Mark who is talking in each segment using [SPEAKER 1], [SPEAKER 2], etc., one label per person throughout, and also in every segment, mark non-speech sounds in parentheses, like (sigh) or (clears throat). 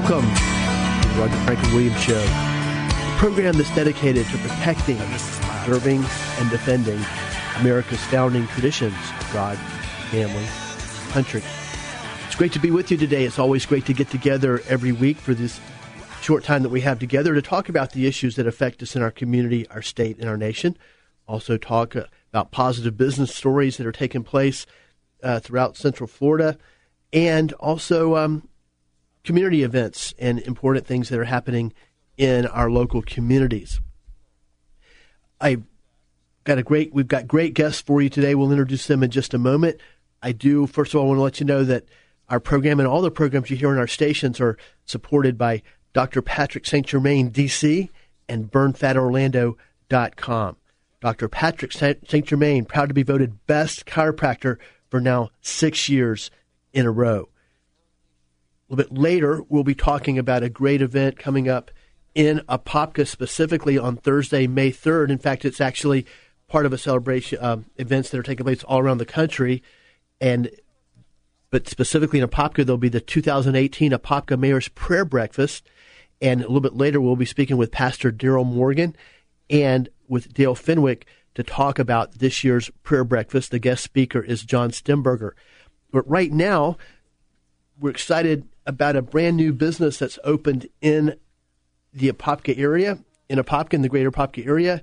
[SPEAKER 1] Welcome to the Roger Franklin Williams Show, a program that's dedicated to protecting, preserving, and defending America's founding traditions God, family, country. It's great to be with you today. It's always great to get together every week for this short time that we have together to talk about the issues that affect us in our community, our state, and our nation. Also, talk about positive business stories that are taking place uh, throughout Central Florida, and also um, community events and important things that are happening in our local communities. I've got a great we've got great guests for you today. We'll introduce them in just a moment. I do first of all want to let you know that our program and all the programs you hear on our stations are supported by Dr. Patrick St. Germain, DC, and burnfatorlando.com. Dr. Patrick St. Germain, proud to be voted best chiropractor for now six years in a row. A little bit later, we'll be talking about a great event coming up in Apopka, specifically on Thursday, May 3rd. In fact, it's actually part of a celebration um, events that are taking place all around the country, and but specifically in Apopka, there'll be the 2018 Apopka Mayor's Prayer Breakfast, and a little bit later, we'll be speaking with Pastor Daryl Morgan and with Dale Fenwick to talk about this year's prayer breakfast. The guest speaker is John Stemberger. But right now, we're excited about a brand new business that's opened in the Apopka area, in Apopka, in the greater Apopka area.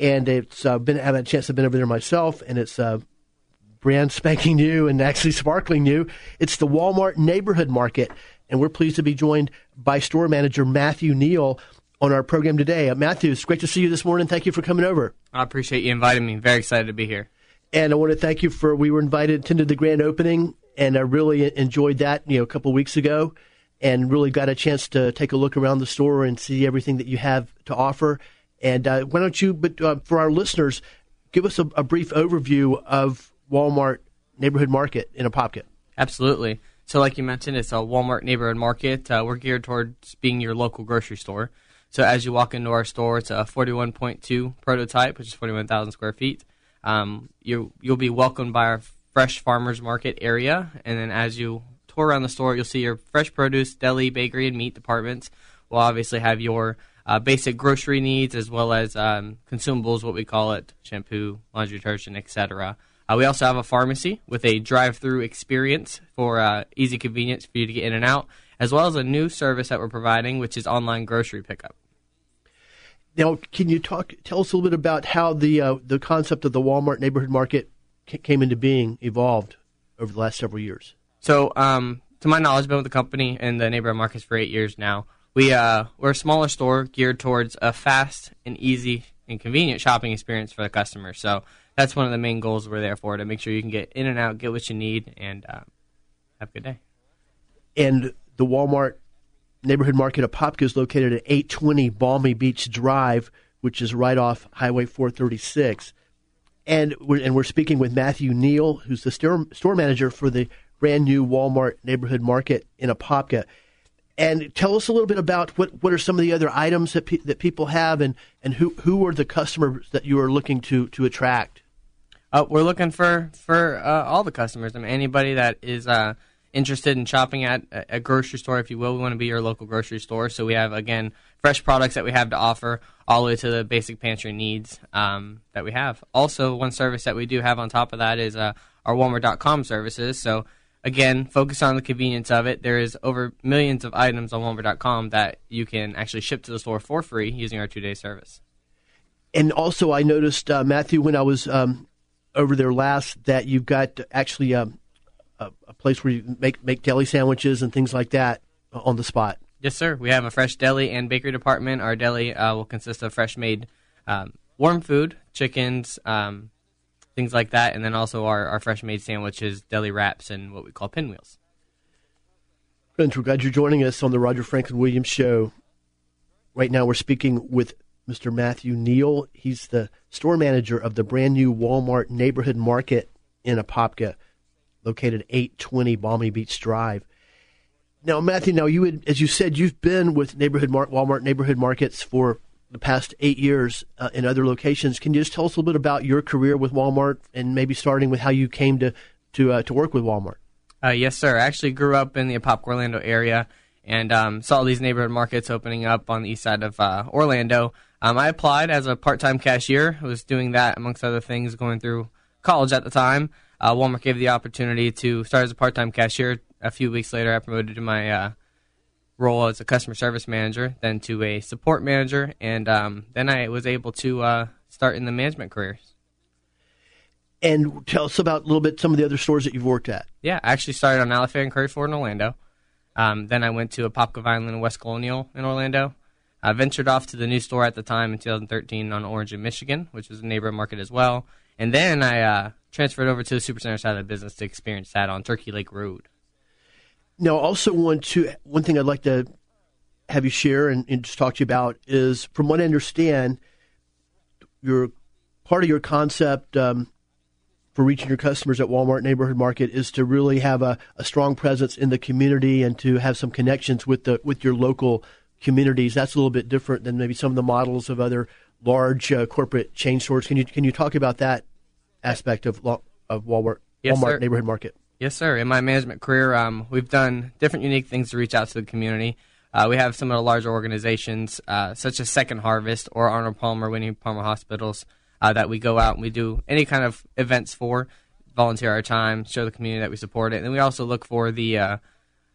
[SPEAKER 1] And it's uh, been, I've had a chance to been over there myself, and it's uh, brand spanking new and actually sparkling new. It's the Walmart Neighborhood Market. And we're pleased to be joined by store manager Matthew Neal on our program today. Uh, Matthew, it's great to see you this morning. Thank you for coming over.
[SPEAKER 2] I appreciate you inviting me. Very excited to be here.
[SPEAKER 1] And I want to thank you for we were invited attended the grand opening and I really enjoyed that. You know, a couple weeks ago, and really got a chance to take a look around the store and see everything that you have to offer. And uh, why don't you, but uh, for our listeners, give us a, a, brief overview of Walmart Neighborhood Market in a Apopka.
[SPEAKER 2] Absolutely. So, like you mentioned, it's a Walmart Neighborhood Market. Uh, we're geared towards being your local grocery store. So, as you walk into our store, it's a 41.2 prototype, which is 41,000 square feet. Um, you you'll be welcomed by our fresh farmers market area. And then as you tour around the store, you'll see your fresh produce, deli, bakery, and meat departments. We'll obviously have your uh, basic grocery needs as well as um, consumables, what we call it, shampoo, laundry detergent, etc. Uh, we also have a pharmacy with a drive-through experience for uh, easy convenience for you to get in and out, as well as a new service that we're providing, which is online grocery pickup.
[SPEAKER 1] Now, can you talk? Tell us a little bit about how the uh, the concept of the Walmart neighborhood market came into being evolved over the last several years?
[SPEAKER 2] So, um, to my knowledge, I've been with the company and the neighborhood markets for eight years now. We uh, we're a smaller store geared towards a fast and easy and convenient shopping experience for the customer. So that's one of the main goals we're there for to make sure you can get in and out, get what you need, and uh, have a good day.
[SPEAKER 1] And the Walmart neighborhood market of Apopka is located at 820 Balmy Beach Drive, which is right off Highway 436 and we're, and we're speaking with Matthew Neal, who's the store, store manager for the brand new Walmart neighborhood market in Apopka. And tell us a little bit about what, what are some of the other items that pe- that people have, and, and who who are the customers that you are looking to to attract.
[SPEAKER 2] Uh, we're looking for for uh, all the customers. I mean, anybody that is uh, interested in shopping at a grocery store, if you will, we want to be your local grocery store. So we have again fresh products that we have to offer, all the way to the basic pantry needs um, that we have. Also, one service that we do have on top of that is uh, our Walmart.com services. So again, focus on the convenience of it. There is over millions of items on Walmart.com that you can actually ship to the store for free using our two-day service.
[SPEAKER 1] And also, I noticed uh, Matthew when I was um, over there last that you've got actually um, a, a place where you make make deli sandwiches and things like that on the spot.
[SPEAKER 2] Yes, sir. We have a fresh deli and bakery department. Our deli uh, will consist of fresh made um, warm food, chickens, um, things like that, and then also our, our fresh made sandwiches, deli wraps, and what we call pinwheels.
[SPEAKER 1] Friends, we're glad you're joining us on the Roger Franklin Williams Show. Right now, we're speaking with Mr. Matthew Neal. He's the store manager of the brand new Walmart Neighborhood Market in Apopka, located 820 Balmy Beach Drive. Now, Matthew, now you had, as you said, you've been with neighborhood Mar- Walmart neighborhood markets for the past eight years uh, in other locations. Can you just tell us a little bit about your career with Walmart and maybe starting with how you came to to uh, to work with Walmart?
[SPEAKER 2] Uh, yes, sir. I actually grew up in the Apopka Orlando area and um, saw these neighborhood markets opening up on the east side of uh, Orlando. Um, I applied as a part-time cashier. I was doing that amongst other things, going through college at the time. Uh, Walmart gave the opportunity to start as a part-time cashier. A few weeks later, I promoted to my uh, role as a customer service manager, then to a support manager, and um, then I was able to uh, start in the management careers.
[SPEAKER 1] And tell us about a little bit some of the other stores that you've worked at.
[SPEAKER 2] Yeah, I actually started on Alafaya and Curry Ford in Orlando. Um, then I went to Apopka Vineland and West Colonial in Orlando. I ventured off to the new store at the time in 2013 on Orange in Michigan, which was a neighborhood market as well. And then I uh, transferred over to the supercenter side of the business to experience that on Turkey Lake Road.
[SPEAKER 1] Now, also want to one thing I'd like to have you share and, and just talk to you about is, from what I understand, your part of your concept um, for reaching your customers at Walmart Neighborhood Market is to really have a, a strong presence in the community and to have some connections with the with your local communities. That's a little bit different than maybe some of the models of other large uh, corporate chain stores. Can you can you talk about that aspect of of Walmart
[SPEAKER 2] yes,
[SPEAKER 1] Walmart
[SPEAKER 2] sir.
[SPEAKER 1] Neighborhood Market?
[SPEAKER 2] Yes, sir. In my management career, um, we've done different unique things to reach out to the community. Uh, we have some of the larger organizations, uh, such as Second Harvest or Arnold Palmer, Winnie Palmer Hospitals, uh, that we go out and we do any kind of events for, volunteer our time, show the community that we support it. And we also look for the uh,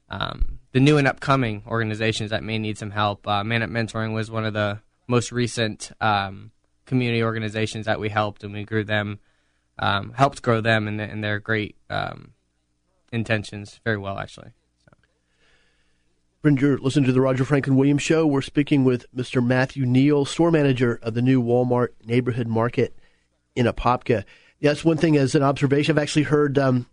[SPEAKER 2] um, the new and upcoming organizations that may need some help. Uh, Man Up Mentoring was one of the most recent um, community organizations that we helped, and we grew them, um, helped grow them, and, and their great um, intentions very well, actually.
[SPEAKER 1] Friend, you're listening to the Roger Franklin Williams Show. We're speaking with Mr. Matthew Neal, store manager of the new Walmart neighborhood market in Apopka. Yeah, that's one thing as an observation. I've actually heard, um,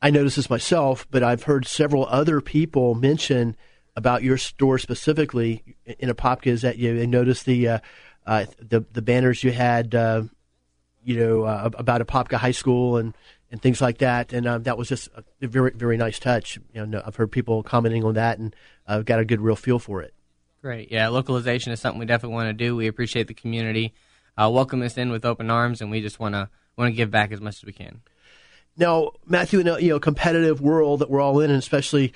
[SPEAKER 1] I noticed this myself, but I've heard several other people mention about your store specifically in Apopka is that you noticed the, uh, uh, the, the banners you had, uh, you know, uh, about Apopka High School and, and things like that. And um, that was just a very, very nice touch. You know, I've heard people commenting on that and I've got a good, real feel for it.
[SPEAKER 2] Great. Yeah, localization is something we definitely want to do. We appreciate the community. Uh, welcome us in with open arms, and we just want to want to give back as much as we can.
[SPEAKER 1] Now, Matthew, in a you know competitive world that we're all in, and especially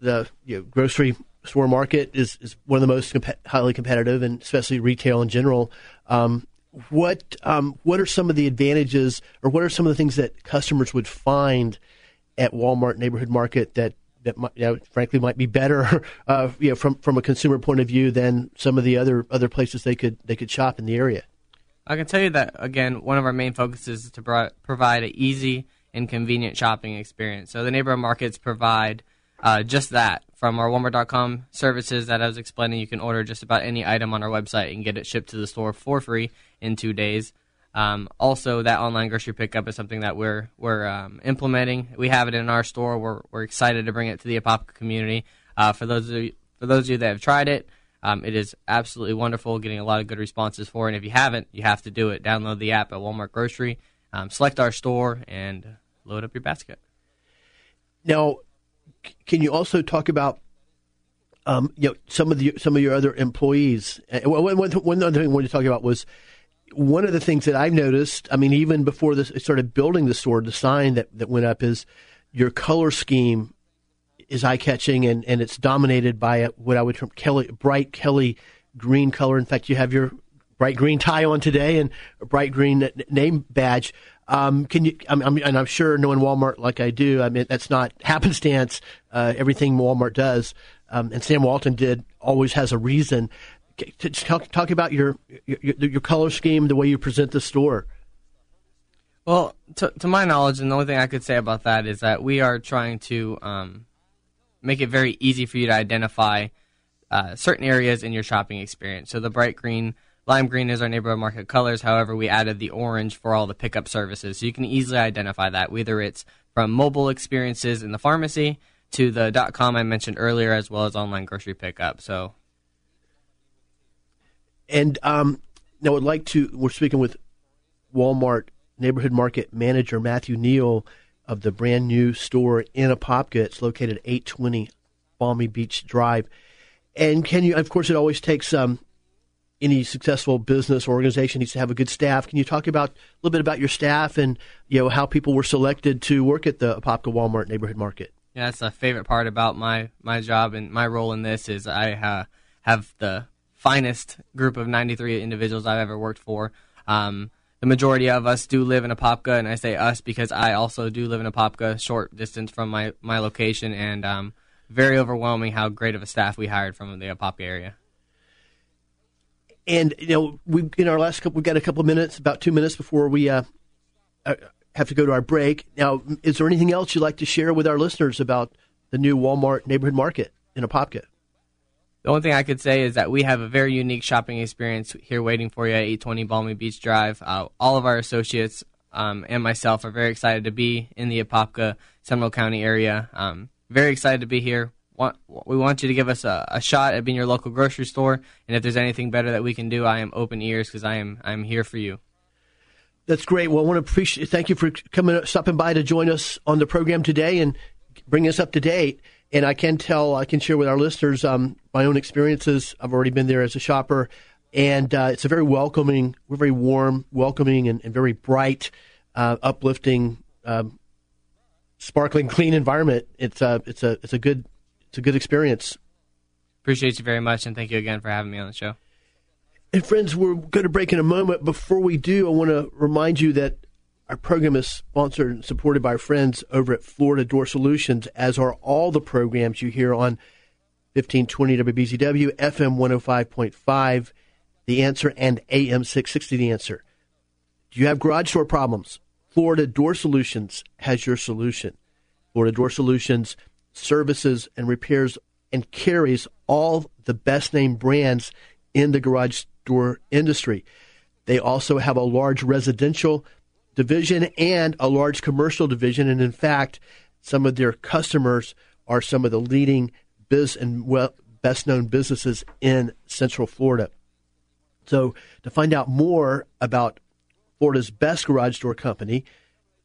[SPEAKER 1] the you know, grocery store market is, is one of the most comp- highly competitive, and especially retail in general. Um, what um, what are some of the advantages, or what are some of the things that customers would find at Walmart Neighborhood Market that that might, you know, frankly might be better, (laughs) uh, you know, from from a consumer point of view than some of the other other places they could they could shop in the area?
[SPEAKER 2] I can tell you that again, one of our main focuses is to pro- provide an easy and convenient shopping experience. So the neighborhood markets provide uh, just that. From our Walmart.com services that I was explaining, you can order just about any item on our website and get it shipped to the store for free in two days. Um, also, that online grocery pickup is something that we're we're um, implementing. We have it in our store. We're we're excited to bring it to the Apopka community. Uh, for those of you, for those of you that have tried it, um, it is absolutely wonderful. Getting a lot of good responses for it. And if you haven't, you have to do it. Download the app at Walmart Grocery, um, select our store, and load up your basket.
[SPEAKER 1] Now, can you also talk about um, you know some of the some of your other employees? One, one, one other thing I wanted to talk about was one of the things that I've noticed. I mean, even before this I started building the store, the sign that, that went up is your color scheme is eye catching and, and it's dominated by a, what I would term Kelly bright Kelly green color. In fact, you have your bright green tie on today and a bright green name badge. Um, can you? I'm, I'm, and I'm sure knowing Walmart like I do, I mean that's not (laughs) happenstance. Uh, everything Walmart does, um, and Sam Walton did, always has a reason. Talk, talk about your, your your color scheme, the way you present the store.
[SPEAKER 2] Well, to, to my knowledge, and the only thing I could say about that is that we are trying to um, make it very easy for you to identify uh, certain areas in your shopping experience. So the bright green, lime green is our neighborhood market colors. However, we added the orange for all the pickup services, so you can easily identify that whether it's from mobile experiences in the pharmacy to the com I mentioned earlier, as well as online grocery pickup. So,
[SPEAKER 1] and um, now I'd like to. We're speaking with Walmart neighborhood market manager Matthew Neal of the brand new store in Apopka. It's located at 820 Balmy Beach Drive. And can you, of course, it always takes um, any successful business or organization needs to have a good staff. Can you talk about a little bit about your staff and you know how people were selected to work at the Apopka Walmart neighborhood market?
[SPEAKER 2] Yeah, that's a favorite part about my my job and my role in this is I uh, have the finest group of 93 individuals I've ever worked for. Um, the majority of us do live in Apopka, and I say us because I also do live in Apopka, short distance from my, my location, and um, very overwhelming how great of a staff we hired from the Apopka area.
[SPEAKER 1] And you know, we in our last couple, we've got a couple of minutes, about two minutes before we uh, uh, have to go to our break. Now, is there anything else you'd like to share with our listeners about the new Walmart neighborhood market in Apopka?
[SPEAKER 2] The only thing I could say is that we have a very unique shopping experience here waiting for you at 820 Balmy Beach Drive. Uh, all of our associates um, and myself are very excited to be in the Apopka, Seminole County area. Um, very excited to be here. We want you to give us a, a, shot at being your local grocery store, and if there's anything better that we can do, I am open ears because I am I'm here for you.
[SPEAKER 1] That's great. Well, I want to appreciate. Thank you for coming, stopping by to join us on the program today and bring us up to date and I can tell, I can share with our listeners um, my own experiences. I've already been there as a shopper, and uh, it's a very welcoming, we're very warm, welcoming, and, and very bright, uh, uplifting, um, sparkling, (laughs) clean environment. It's a, it's a, it's a good, it's a good experience.
[SPEAKER 2] Appreciate you very much, and thank you again for having me on the show.
[SPEAKER 1] And friends, we're going to break in a moment. Before we do, I want to remind you that our program is sponsored and supported by our friends over at Florida Door Solutions, as are all the programs you hear on 1520 WBZW, FM 105.5, The Answer, and AM 660 The Answer. Do you have garage door problems? Florida Door Solutions has your solution. Florida Door Solutions services and repairs and carries all the best name brands in the garage door industry. They also have a large residential division and a large commercial division. And in fact, some of their customers are some of the leading biz and well, best known businesses in Central Florida. So, to find out more about Florida's best garage door company,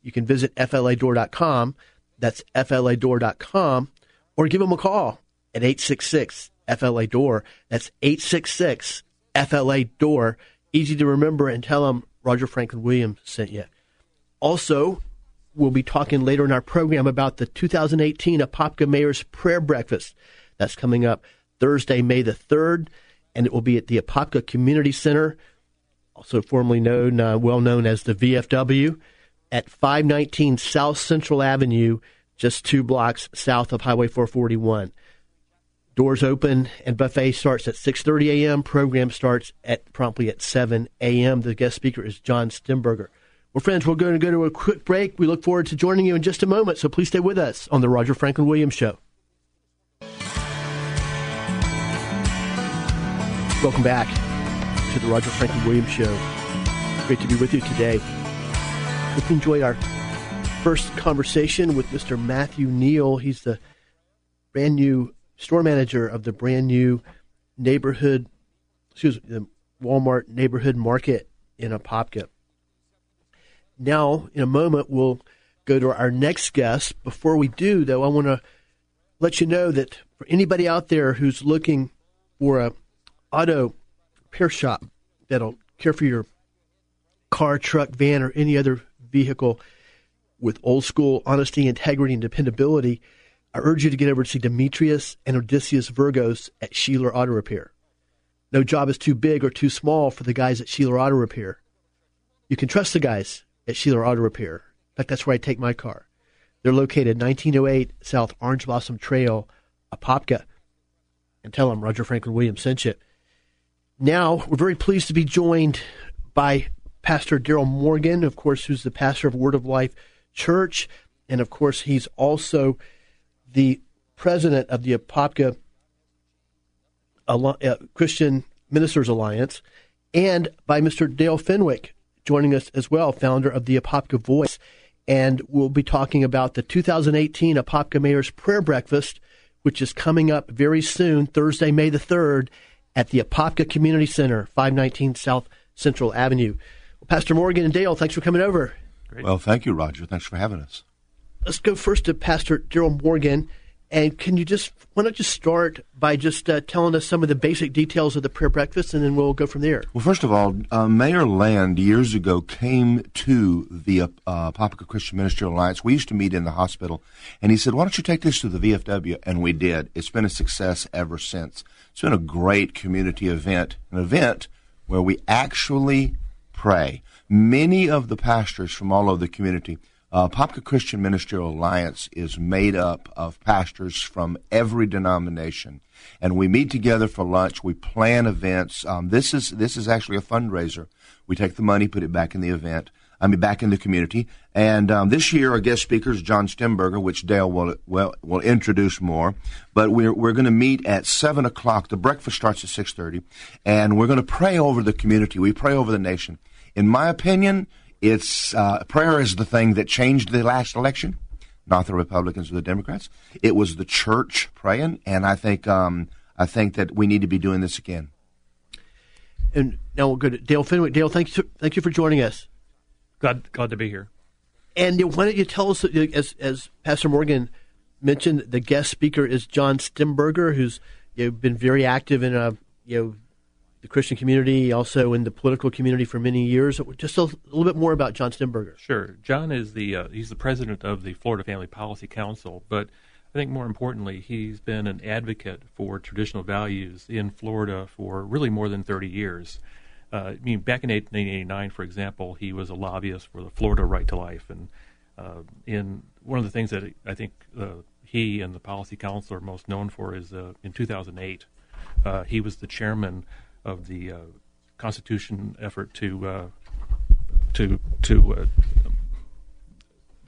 [SPEAKER 1] you can visit fladoor.com. That's fladoor.com, or give them a call at 866 FLA Door. That's 866 FLA Door. Easy to remember, and tell them Roger Franklin Williams sent you. Also, we'll be talking later in our program about the 2018 Apopka Mayor's Prayer Breakfast. That's coming up Thursday, May the 3rd, and it will be at the Apopka Community Center, also formerly known, uh, well known as the VFW, at 519 South Central Avenue, just two blocks south of Highway 441. Doors open and buffet starts at 6:30 a.m. Program starts at promptly at 7 a.m. The guest speaker is John Stemberger. Well, friends, we're going to go to a quick break. We look forward to joining you in just a moment, so please stay with us on the Roger Franklin Williams Show. Welcome back to the Roger Franklin Williams Show. Great to be with you today. Hope you enjoyed our first conversation with Mr. Matthew Neal. He's the brand new store manager of the brand new neighborhood, excuse me, the Walmart neighborhood market in Apopka. Now, in a moment, we'll go to our next guest. Before we do, though, I want to let you know that for anybody out there who's looking for a auto repair shop that'll care for your car, truck, van, or any other vehicle with old school honesty, integrity, and dependability, I urge you to get over to see Demetrius and Odysseus Virgos at Sheeler Auto Repair. No job is too big or too small for the guys at Sheeler Auto Repair. You can trust the guys at Sheeler Auto Repair. In fact, that's where I take my car. They're located 1908 South Orange Blossom Trail, Apopka. And tell them Roger Franklin Williams sent you. Now, we're very pleased to be joined by Pastor Daryl Morgan, of course, who's the pastor of Word of Life Church. And of course, he's also the president of the Apopka uh, Christian Ministers Alliance, and by Mr. Dale Fenwick joining us as well, founder of the Apopka Voice. And we'll be talking about the 2018 Apopka Mayor's Prayer Breakfast, which is coming up very soon, Thursday, May the 3rd, at the Apopka Community Center, 519 South Central Avenue. Well, Pastor Morgan and Dale, thanks for coming over.
[SPEAKER 3] Great. Well, thank you, Roger. Thanks for having us.
[SPEAKER 1] Let's go first to Pastor Daryl Morgan. And can you just, why not just start by just uh, telling us some of the basic details of the prayer breakfast, and then we'll go from there.
[SPEAKER 3] Well, first of all, uh, Mayor Land years ago came to the uh, Christian Ministry Alliance. We used to meet in the hospital, and he said, "Why don't you take this to the VFW?" And we did. It's been a success ever since. It's been a great community event, an event where we actually pray. Many of the pastors from all over the community uh, Apopka Christian Ministerial Alliance is made up of pastors from every denomination, and we meet together for lunch. We plan events. Um, this is this is actually a fundraiser. We take the money, put it back in the event. I mean, back in the community. And um, this year, our guest speaker is John Stemberger, which Dale will will, will introduce more. But we're we're going to meet at seven o'clock. The breakfast starts at six thirty, and we're going to pray over the community. We pray over the nation. In my opinion, it's uh, prayer is the thing that changed the last election, not the Republicans or the Democrats. It was the church praying, and I think um, I think that we need to be doing this again.
[SPEAKER 1] And now we'll go to Dale Fenwick. Dale, thank you, thank you for joining us.
[SPEAKER 4] Glad, glad to be here.
[SPEAKER 1] And why don't you tell us, as as Pastor Morgan mentioned, the guest speaker is John Stemberger, who's you know, been very active in a you know the Christian community, also in the political community for many years. Just a, little bit more about John Stemberger.
[SPEAKER 4] Sure. John is the uh, he's the president of the Florida Family Policy Council, but I think more importantly, he's been an advocate for traditional values in Florida for really more than 30 years. Uh, I mean, back in 1989, for example, he was a lobbyist for the Florida Right to Life, and uh, in one of the things that I think uh, he and the Policy Council are most known for is uh, in 2008, uh, he was the chairman of the uh, Constitution effort to uh, to to uh,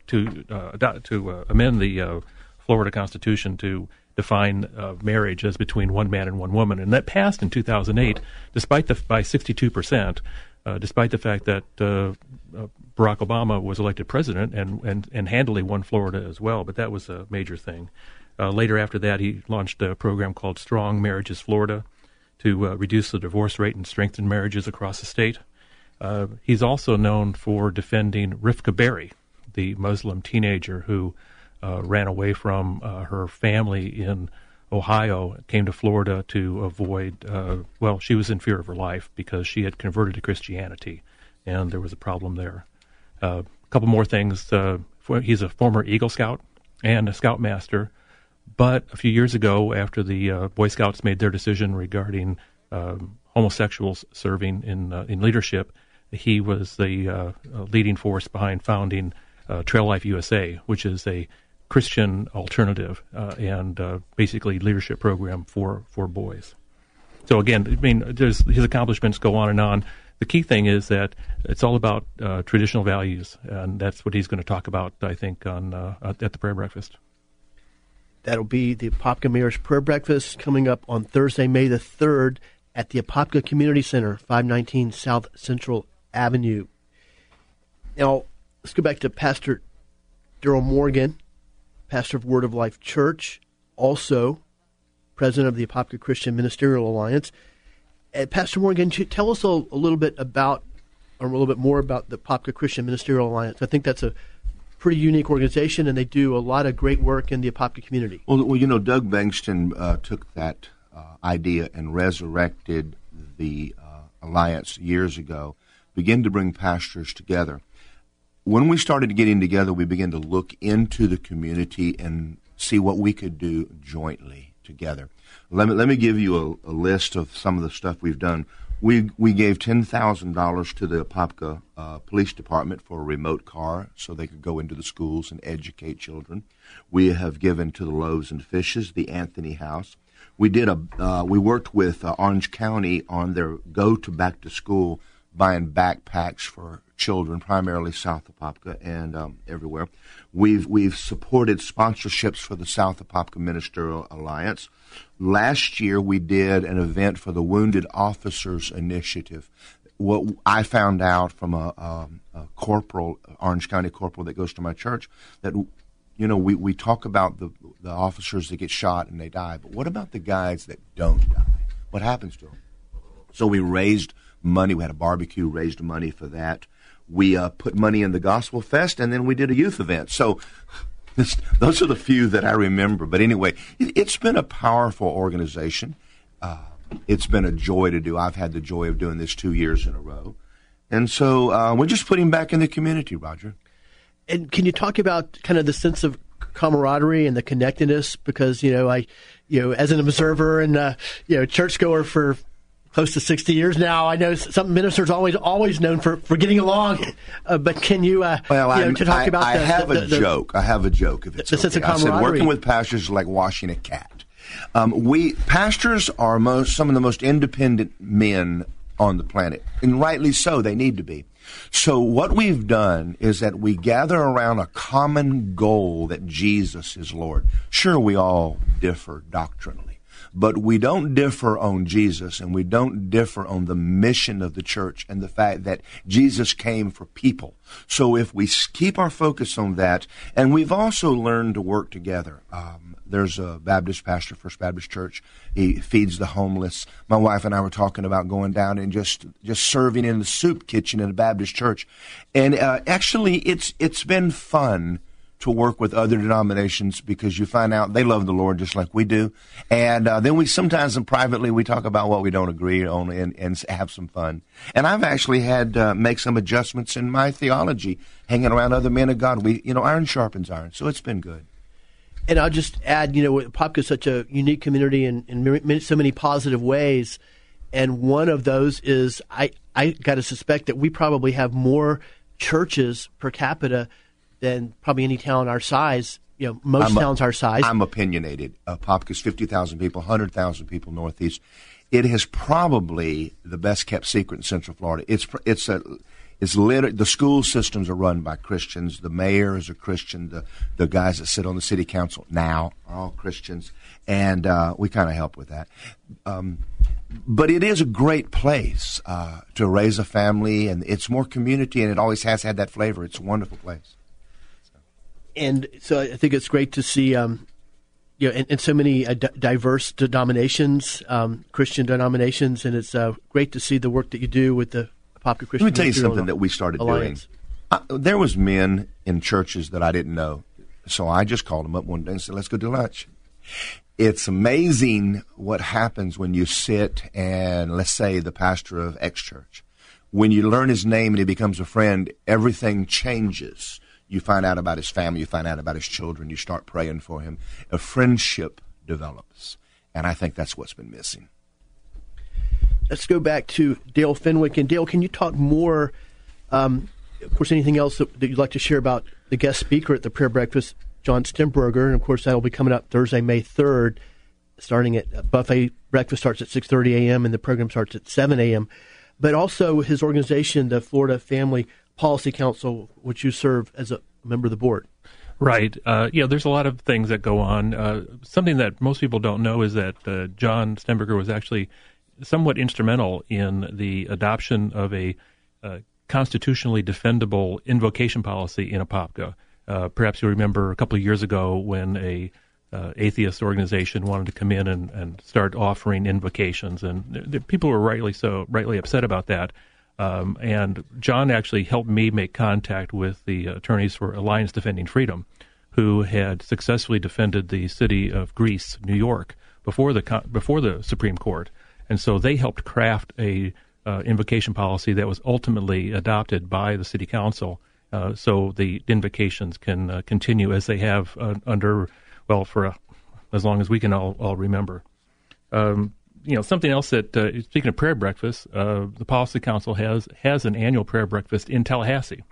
[SPEAKER 4] to uh, to uh, amend the Florida Constitution to define marriage as between one man and one woman, and that passed in 2008, despite the by 62 percent. despite the fact that Barack Obama was elected president and, and, and handily won Florida as well, but that was a major thing. Uh, later after that, he launched a program called Strong Marriages Florida, to uh, reduce the divorce rate and strengthen marriages across the state. Uh, he's also known for defending Rifqa Bary, the Muslim teenager who uh, ran away from uh, her family in Ohio, came to Florida to avoid, uh, well, she was in fear of her life because she had converted to Christianity, and there was a problem there. Uh, a couple more things. he's a former Eagle Scout and a Scoutmaster. But a few years ago, after the uh, Boy Scouts made their decision regarding um, homosexuals serving in uh, in leadership, he was the uh, uh leading force behind founding uh, Trail Life USA, which is a Christian alternative uh, and basically leadership program for for boys. So again, I mean, his accomplishments go on and on. The key thing is that it's all about traditional values, and that's what he's going to talk about, I think, on at the prayer breakfast.
[SPEAKER 1] That'll be the Apopka Mayor's Prayer Breakfast coming up on Thursday, May the 3rd at the Apopka Community Center, 519 South Central Avenue. Now, let's go back to Pastor Daryl Morgan, pastor of Word of Life Church, also president of the Apopka Christian Ministerial Alliance. And Pastor Morgan, tell us a, a little bit about, or a little bit more about the Apopka Christian Ministerial Alliance. I think that's a pretty unique organization, and they do a lot of great work in the Apopka community.
[SPEAKER 3] Well, well you know, Doug Bengston uh, took that uh, idea and resurrected the uh, alliance years ago, began to bring pastors together. When we started getting together, we began to look into the community and see what we could do jointly together. Let me, let me give you a, a list of some of the stuff we've done. We we gave ten thousand dollars to the Apopka uh, Police Department for a remote car, so they could go into the schools and educate children. We have given to the Loaves and Fishes, the Anthony House. We did a uh, we worked with uh, Orange County on their go to back to school, buying backpacks for children, primarily South Apopka and um, everywhere. We've we've supported sponsorships for the South Apopka Ministerial Alliance. Last year, we did an event for the Wounded Officers Initiative. What I found out from a, a, a corporal, Orange County corporal that goes to my church, that you know, we, we talk about the the officers that get shot and they die, but what about the guys that don't die? What happens to them? So we raised money. We had a barbecue, raised money for that. We uh, put money in the Gospel Fest, and then we did a youth event. So those are the few that I remember. But anyway, it, has been a powerful organization. Uh, it's been a joy to do. I've had the joy of doing this two years in a row. And so uh, we're just putting back in the community, Roger.
[SPEAKER 1] And can you talk about kind of the sense of camaraderie and the connectedness? Because you know, I, you know, as an observer and uh, you know, churchgoer for close to 60 years now. I know some ministers always always known for, for getting along, (laughs) uh, but can you, uh,
[SPEAKER 3] well,
[SPEAKER 1] you know, to talk
[SPEAKER 3] I,
[SPEAKER 1] about
[SPEAKER 3] I
[SPEAKER 1] the,
[SPEAKER 3] have
[SPEAKER 1] the,
[SPEAKER 3] a
[SPEAKER 1] the,
[SPEAKER 3] joke. I have a joke. If it's
[SPEAKER 1] the
[SPEAKER 3] okay.
[SPEAKER 1] sense of
[SPEAKER 3] I said working with pastors is like washing a cat. Um, we pastors are most some of the most independent men on the planet, and rightly so. They need to be. So what we've done is that we gather around a common goal that Jesus is Lord. Sure, we all differ doctrinally, but we don't differ on Jesus and we don't differ on the mission of the church and the fact that Jesus came for people. So if we keep our focus on that, and we've also learned to work together. Um, there's a Baptist pastor, First Baptist Church. He feeds the homeless. My wife and I were talking about going down and just just serving in the soup kitchen in a Baptist church, and uh, actually, it's it's been fun to work with other denominations because you find out they love the Lord just like we do, and uh, then we sometimes and privately we talk about what we don't agree on and, and have some fun. And I've actually had uh, make some adjustments in my theology, hanging around other men of God. We you know iron sharpens iron, so it's been good.
[SPEAKER 1] And I'll just add, you know, Popka is such a unique community in, in so many positive ways. And one of those is I, I got to suspect that we probably have more churches per capita than probably any town our size. You know, most
[SPEAKER 3] I'm
[SPEAKER 1] towns our size.
[SPEAKER 3] I'm opinionated. Uh, Popka's 50,000 people, 100,000 people northeast. It is probably the best kept secret in Central Florida. It's it's a is lit- the school systems are run by Christians. The mayor is a Christian. The the guys that sit on the city council now are all Christians, and uh, we kind of help with that. Um, but it is a great place uh, to raise a family, and it's more community, and it always has had that flavor. It's a wonderful place.
[SPEAKER 1] And so I think it's great to see. Um, you know, and, and so many uh, d- diverse denominations, um, Christian denominations, and it's uh, great to see the work that you do with the Popka Christian.
[SPEAKER 3] Let me tell you something that we started
[SPEAKER 1] Alliance.
[SPEAKER 3] doing. Uh, there was men in churches that I didn't know, so I just called them up one day and said, "Let's go to lunch." It's amazing what happens when you sit and let's say the pastor of X church. When you learn his name and he becomes a friend, everything changes. You find out about his family, you find out about his children, you start praying for him. A friendship develops. And I think that's what's been missing
[SPEAKER 1] let's go back to Dale Fenwick. And Dale, can you talk more? Um, of course, anything else that, that, you'd like to share about the guest speaker at the prayer breakfast, John Stemberger? And of course, that'll be coming up Thursday, May third, starting at uh, buffet breakfast starts at six thirty a.m. and the program starts at seven a.m. But also his organization, the Florida Family Policy Council, which you serve as a member of the board.
[SPEAKER 4] Right. Uh, yeah, there's a lot of things that go on. Uh, something that most people don't know is that uh, John Stemberger was actually somewhat instrumental in the adoption of a uh, constitutionally defendable invocation policy in Apopka. Uh, perhaps you remember a couple of years ago when a uh, atheist organization wanted to come in and, and start offering invocations, and th- th- people were rightly so rightly upset about that. Um, and John actually helped me make contact with the attorneys for Alliance Defending Freedom, who had successfully defended the city of Greece, New York, before the before the Supreme Court. And so they helped craft a uh, invocation policy that was ultimately adopted by the city council. Uh, so the invocations can uh, continue as they have uh, under, well, for a, as long as we can all, all remember. Um, you know, something else that, uh, speaking of prayer breakfast, uh, the policy council has has an annual prayer breakfast in Tallahassee,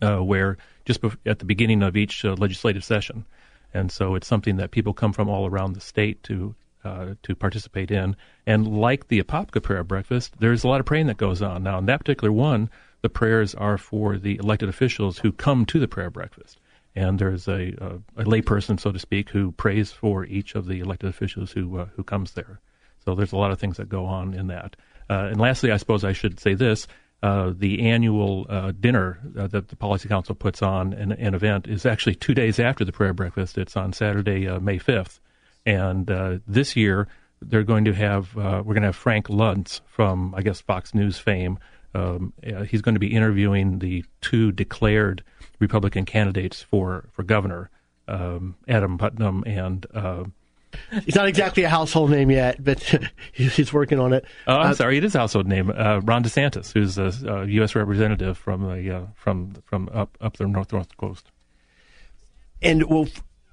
[SPEAKER 4] where just bef- at the beginning of each legislative session, and so it's something that people come from all around the state to uh, to participate in. And like the Apopka prayer breakfast, there's a lot of praying that goes on. Now, in that particular one, the prayers are for the elected officials who come to the prayer breakfast. And there's a, a, a layperson, so to speak, who prays for each of the elected officials who uh, who comes there. So there's a lot of things that go on in that. Uh, and lastly, I suppose I should say this: uh, the annual uh, dinner uh, that the Policy Council puts on, an, an, event, is actually two days after the prayer breakfast. It's on Saturday, uh, May 5th. And uh, this year, they're going to have, we're going to have Frank Luntz from, I guess, Fox News fame. Um, he's going to be interviewing the two declared Republican candidates for, for governor, um, Adam Putnam and
[SPEAKER 1] He's not exactly a household name yet, but (laughs) he's working on it.
[SPEAKER 4] Oh, I'm uh, sorry, it is a household name. Uh, Ron DeSantis, who's a, a U.S. representative from the uh, from from up up the north north coast.
[SPEAKER 1] And well,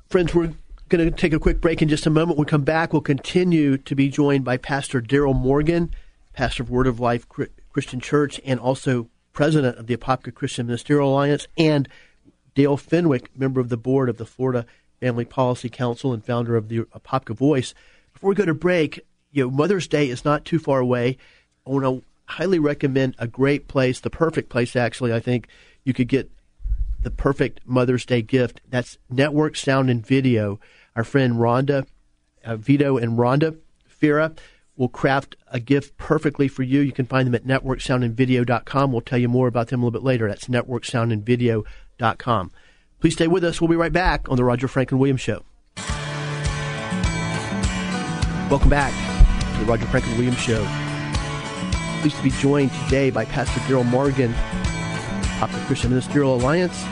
[SPEAKER 1] friends, we're going to take a quick break in just a moment. When we come back, we'll continue to be joined by Pastor Daryl Morgan, pastor of Word of Life Christian Church, and also president of the Apopka Christian Ministerial Alliance, and Dale Fenwick, member of the board of the Florida Family Policy Council and founder of the Apopka Voice. Before we go to break, you know, Mother's Day is not too far away. I want to highly recommend a great place, the perfect place, actually. I think you could get the perfect Mother's Day gift. That's Network Sound and Video. Our friend Rhonda, uh, Vito, and Rhonda Fira will craft a gift perfectly for you. You can find them at networksoundandvideo.com. We'll tell you more about them a little bit later. That's networksoundandvideo.com. Please stay with us. We'll be right back on the Roger Franklin Williams Show. Welcome back to the Roger Franklin Williams Show. Pleased to be joined today by Pastor Daryl Morgan, the Christian Ministerial Alliance,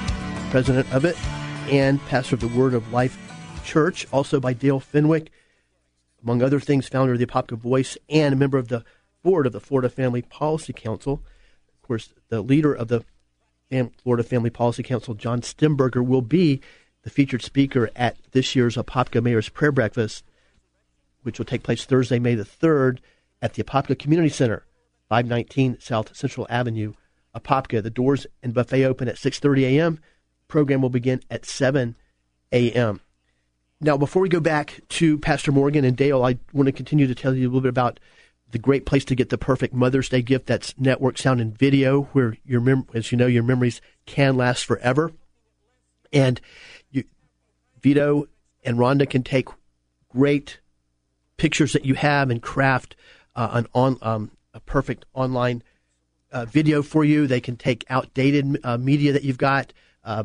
[SPEAKER 1] president of it, and pastor of the Word of Life Church, also by Dale Fenwick, among other things, founder of the Apopka Voice and a member of the board of the Florida Family Policy Council. Of course, the leader of the Florida Family Policy Council, John Stemberger, will be the featured speaker at this year's Apopka Mayor's Prayer Breakfast, which will take place Thursday, May the 3rd at the Apopka Community Center, 519 South Central Avenue, Apopka. The doors and buffet open at 6.30 a.m. Program will begin at 7 a.m. Now, before we go back to Pastor Morgan and Dale, I want to continue to tell you a little bit about the great place to get the perfect Mother's Day gift. That's Network Sound and Video, where your mem- as you know, your memories can last forever. And you, Vito and Rhonda can take great pictures that you have and craft uh, an on um, a perfect online uh, video for you. They can take outdated uh, media that you've got, uh,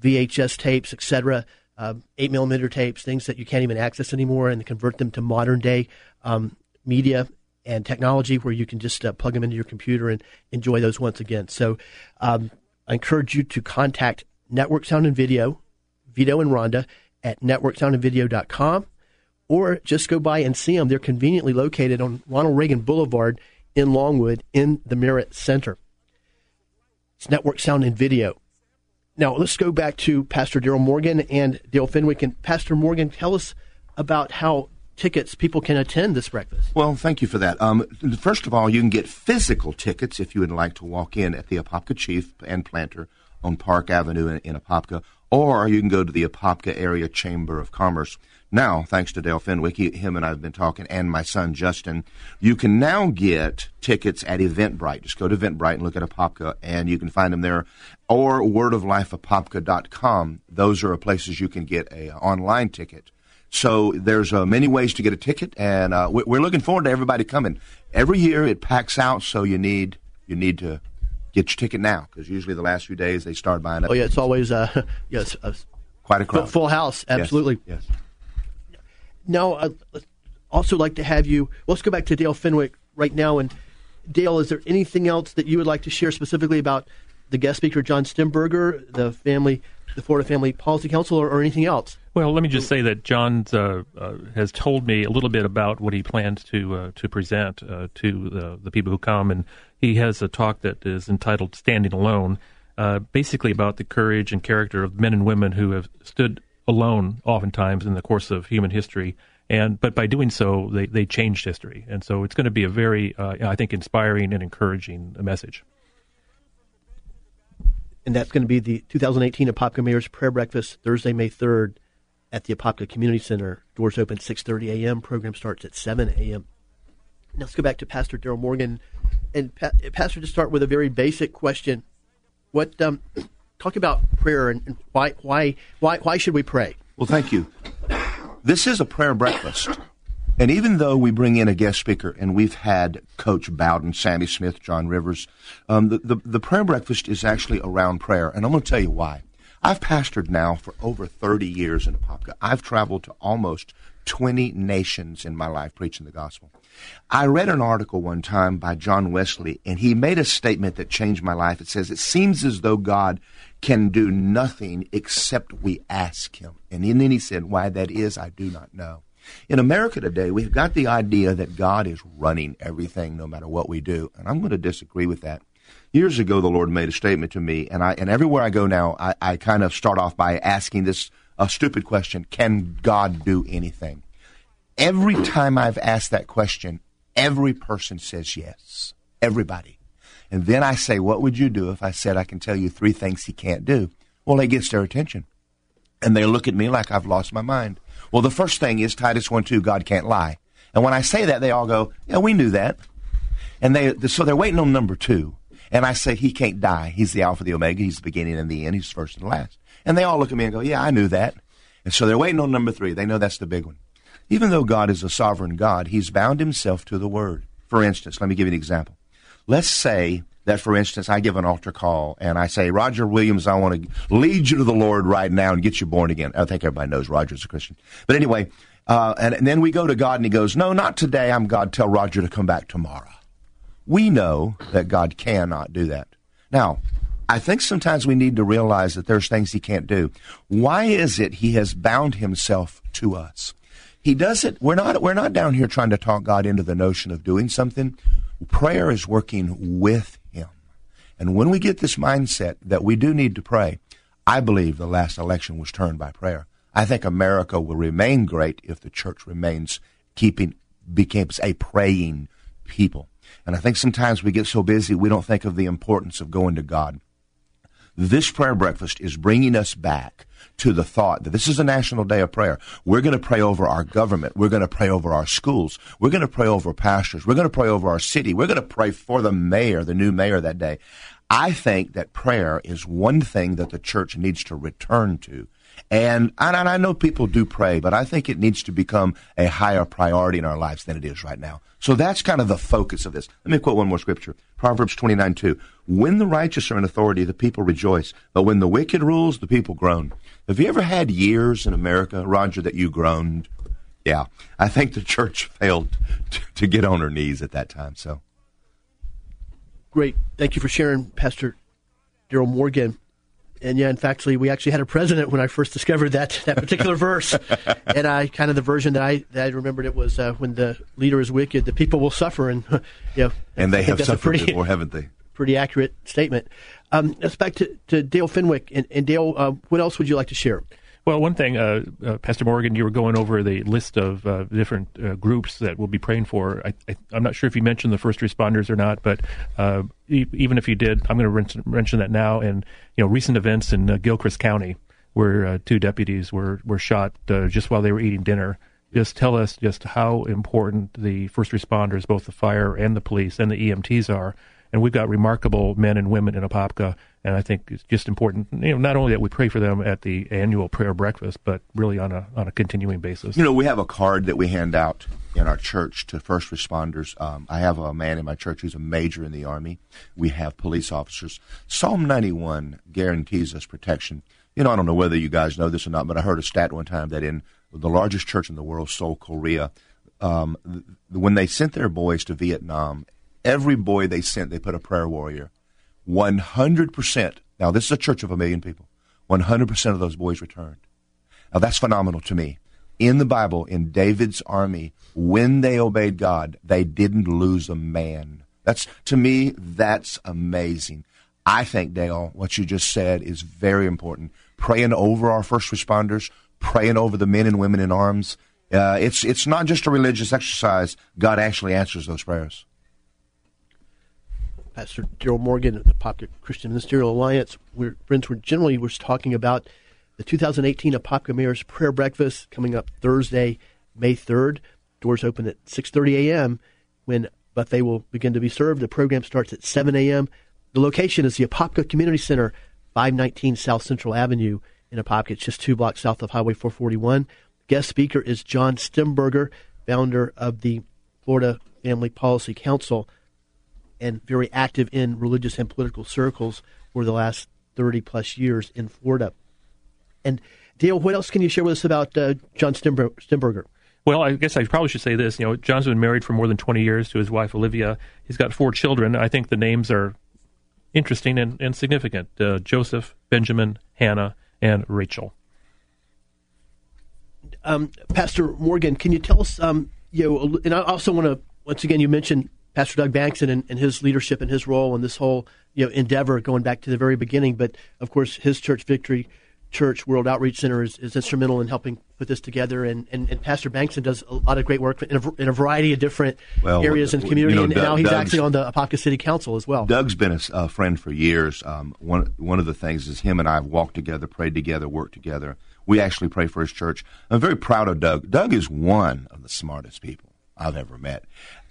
[SPEAKER 1] VHS tapes, etc., uh, eight millimeter tapes, things that you can't even access anymore, and convert them to modern day um, media and technology where you can just uh, plug them into your computer and enjoy those once again. So um, I encourage you to contact Network Sound and Video, Vito and Rhonda, at networksoundandvideo.com or just go by and see them. They're conveniently located on Ronald Reagan Boulevard in Longwood in the Merritt Center. It's Network Sound and Video. Now, let's go back to Pastor Daryl Morgan and Dale Fenwick. And Pastor Morgan, tell us about how tickets people can attend this breakfast?
[SPEAKER 3] Well, thank you for that. Um, first of all, you can get physical tickets if you would like to walk in at the Apopka Chief and Planter on Park Avenue in, in Apopka, or you can go to the Apopka Area Chamber of Commerce. Now, thanks to Dale Fenwick, he, him and I have been talking, and my son Justin, you can now get tickets at Eventbrite. Just go to Eventbrite and look at Apopka, and you can find them there, or wordoflifeapopka.com. Those are places you can get a online ticket. So there's uh, many ways to get a ticket, and uh, we're looking forward to everybody coming. Every year it packs out, so you need you need to get your ticket now because usually the last few days they start buying up.
[SPEAKER 1] Oh yeah, it's always uh, (laughs) yes,
[SPEAKER 3] quite a crowd,
[SPEAKER 1] full house, absolutely.
[SPEAKER 3] Yes.
[SPEAKER 1] yes. Now, I'd also like to have you. Let's go back to Dale Fenwick right now. And Dale, is there anything else that you would like to share specifically about the guest speaker, John Stemberger, the family, the Florida Family Policy Council, or, or anything else?
[SPEAKER 4] Well, let me just say that John uh, uh, has told me a little bit about what he plans to uh, to present uh, to the, people who come, and he has a talk that is entitled "Standing Alone," uh, basically about the courage and character of men and women who have stood alone, oftentimes in the course of human history, and but by doing so, they they changed history, and so it's going to be a very, uh, I think, inspiring and encouraging message
[SPEAKER 1] and that's going to be the 2018 Apopka Mayor's Prayer Breakfast Thursday, May 3rd at the Apopka Community Center. Doors open 6:30 a.m. Program starts at 7 a.m. Now let's go back to Pastor Daryl Morgan. and pa- Pastor, to start with a very basic question, what um, (clears throat) talk about prayer and, and why why why why should we pray?
[SPEAKER 3] Well, thank you. This is a prayer breakfast. And even though we bring in a guest speaker, and we've had Coach Bowden, Sammy Smith, John Rivers, um, the, the, the prayer breakfast is actually around prayer. And I'm going to tell you why. I've pastored now for over 30 years in Apopka. I've traveled to almost 20 nations in my life preaching the gospel. I read an article one time by John Wesley, and he made a statement that changed my life. It says, It seems as though God can do nothing except we ask him. And then he said, Why that is, I do not know. In America today, we've got the idea that God is running everything no matter what we do. And I'm going to disagree with that. Years ago, the Lord made a statement to me, and I and everywhere I go now, I, I kind of start off by asking this a stupid question: Can God do anything? Every time I've asked that question, every person says yes. Everybody. And then I say, What would you do if I said I can tell you three things he can't do? Well, it gets their attention. And they look at me like I've lost my mind. Well, the first thing is Titus 1 2, God can't lie. And when I say that, they all go, Yeah, we knew that. And they, so they're waiting on number two. And I say, He can't die. He's the Alpha, the Omega. He's the beginning and the end. He's first and last. And they all look at me and go, Yeah, I knew that. And so they're waiting on number three. They know that's the big one. Even though God is a sovereign God, He's bound Himself to the Word. For instance, let me give you an example. Let's say that, for instance, I give an altar call and I say, Roger Williams, I want to lead you to the Lord right now and get you born again. I think everybody knows Roger's a Christian. But anyway, uh, and, and then we go to God and he goes, No, not today. I'm God. Tell Roger to come back tomorrow. We know that God cannot do that. Now, I think sometimes we need to realize that there's things he can't do. Why is it he has bound himself to us? He does it. We're not. We're not down here trying to talk God into the notion of doing something. Prayer is working with and when we get this mindset that we do need to pray, I believe the last election was turned by prayer. I think America will remain great if the church remains keeping becomes a praying people. And I think sometimes we get so busy we don't think of the importance of going to God. This prayer breakfast is bringing us back to the thought that this is a national day of prayer. We're going to pray over our government. We're going to pray over our schools. We're going to pray over pastors. We're going to pray over our city. We're going to pray for the mayor, the new mayor that day. I think that prayer is one thing that the church needs to return to. And, and I know people do pray, but I think it needs to become a higher priority in our lives than it is right now. So that's kind of the focus of this. Let me quote one more scripture. Proverbs 29, 2. When the righteous are in authority, the people rejoice. But when the wicked rules, the people groan. Have you ever had years in America, Roger, that you groaned? Yeah. I think the church failed to, to get on her knees at that time. So.
[SPEAKER 1] Great. Thank you for sharing, Pastor Daryl Morgan and yeah, in fact, we actually had a president when I first discovered that that particular (laughs) verse, and I kind of the version that I that I remembered it was uh, when the leader is wicked, the people will suffer, and (laughs) you know,
[SPEAKER 3] and they have suffered pretty, before, haven't they? (laughs)
[SPEAKER 1] Pretty accurate statement. Um, back to, to Dale Fenwick, and, and Dale, uh, what else would you like to share?
[SPEAKER 4] Well, one thing, uh, uh, Pastor Morgan, you were going over the list of uh, different uh, groups that we'll be praying for. I, am not sure if you mentioned the first responders or not, but uh, e- even if you did, I'm going to mention that now. And you know, recent events in uh, Gilchrist County, where two deputies were were shot just while they were eating dinner. Just tell us just how important the first responders, both the fire and the police and the EMTs, are and we've got remarkable men and women in Apopka, and I think it's just important, you know, not only that we pray for them at the annual prayer breakfast, but really on a on a continuing basis.
[SPEAKER 3] You know, we have a card that we hand out in our church to first responders. Um, I have a man in my church who's a major in the army. We have police officers. Psalm 91 guarantees us protection. You know, I don't know whether you guys know this or not, but I heard a stat one time that in the largest church in the world, Seoul, Korea, um, when they sent their boys to Vietnam, every boy they sent, they put a prayer warrior. 100%. Now, this is a church of a million people. 100% of those boys returned. Now, that's phenomenal to me. In the Bible, in David's army, when they obeyed God, they didn't lose a man. That's, to me, that's amazing. I think, Dale, what you just said is very important. Praying over our first responders, praying over the men and women in arms. Uh, it's, it's not just a religious exercise. God actually answers those prayers.
[SPEAKER 1] Pastor Daryl Morgan of the Apopka Christian Ministerial Alliance. We're, friends, we're generally we're talking about the 2018 Apopka Mayor's Prayer Breakfast coming up Thursday, May 3rd. Doors open at 6:30 a.m. When buffet will begin to be served. The program starts at 7 a.m. The location is the Apopka Community Center, 519 South Central Avenue in Apopka. It's just two blocks south of Highway 441. Guest speaker is John Stemberger, founder of the Florida Family Policy Council and very active in religious and political circles for the last 30 plus years in Florida. And Dale, what else can you share with us about uh, John Stemberger?
[SPEAKER 4] Well, I guess I probably should say this. You know, John's been married for more than 20 years to his wife Olivia. He's got four children. I think the names are interesting and, and significant uh, Joseph, Benjamin, Hannah, and Rachel.
[SPEAKER 1] Um, Pastor Morgan, can you tell us, um, you know, and I also want to, once again, you mentioned Pastor Doug Bankson and, and, his leadership and his role in this whole, you know, endeavor going back to the very beginning. But of course, his church, Victory Church World Outreach Center, is, is instrumental in helping put this together. And, and, and, Pastor Bankson does a lot of great work in a, in a variety of different well, areas in the community. You know, and, Doug, now he's Doug's, actually on the Apopka City Council as well.
[SPEAKER 3] Doug's been a, a friend for years. Um, one, one of the things is him and I have walked together, prayed together, worked together. We actually pray for his church. I'm very proud of Doug. Doug is one of the smartest people I've ever met.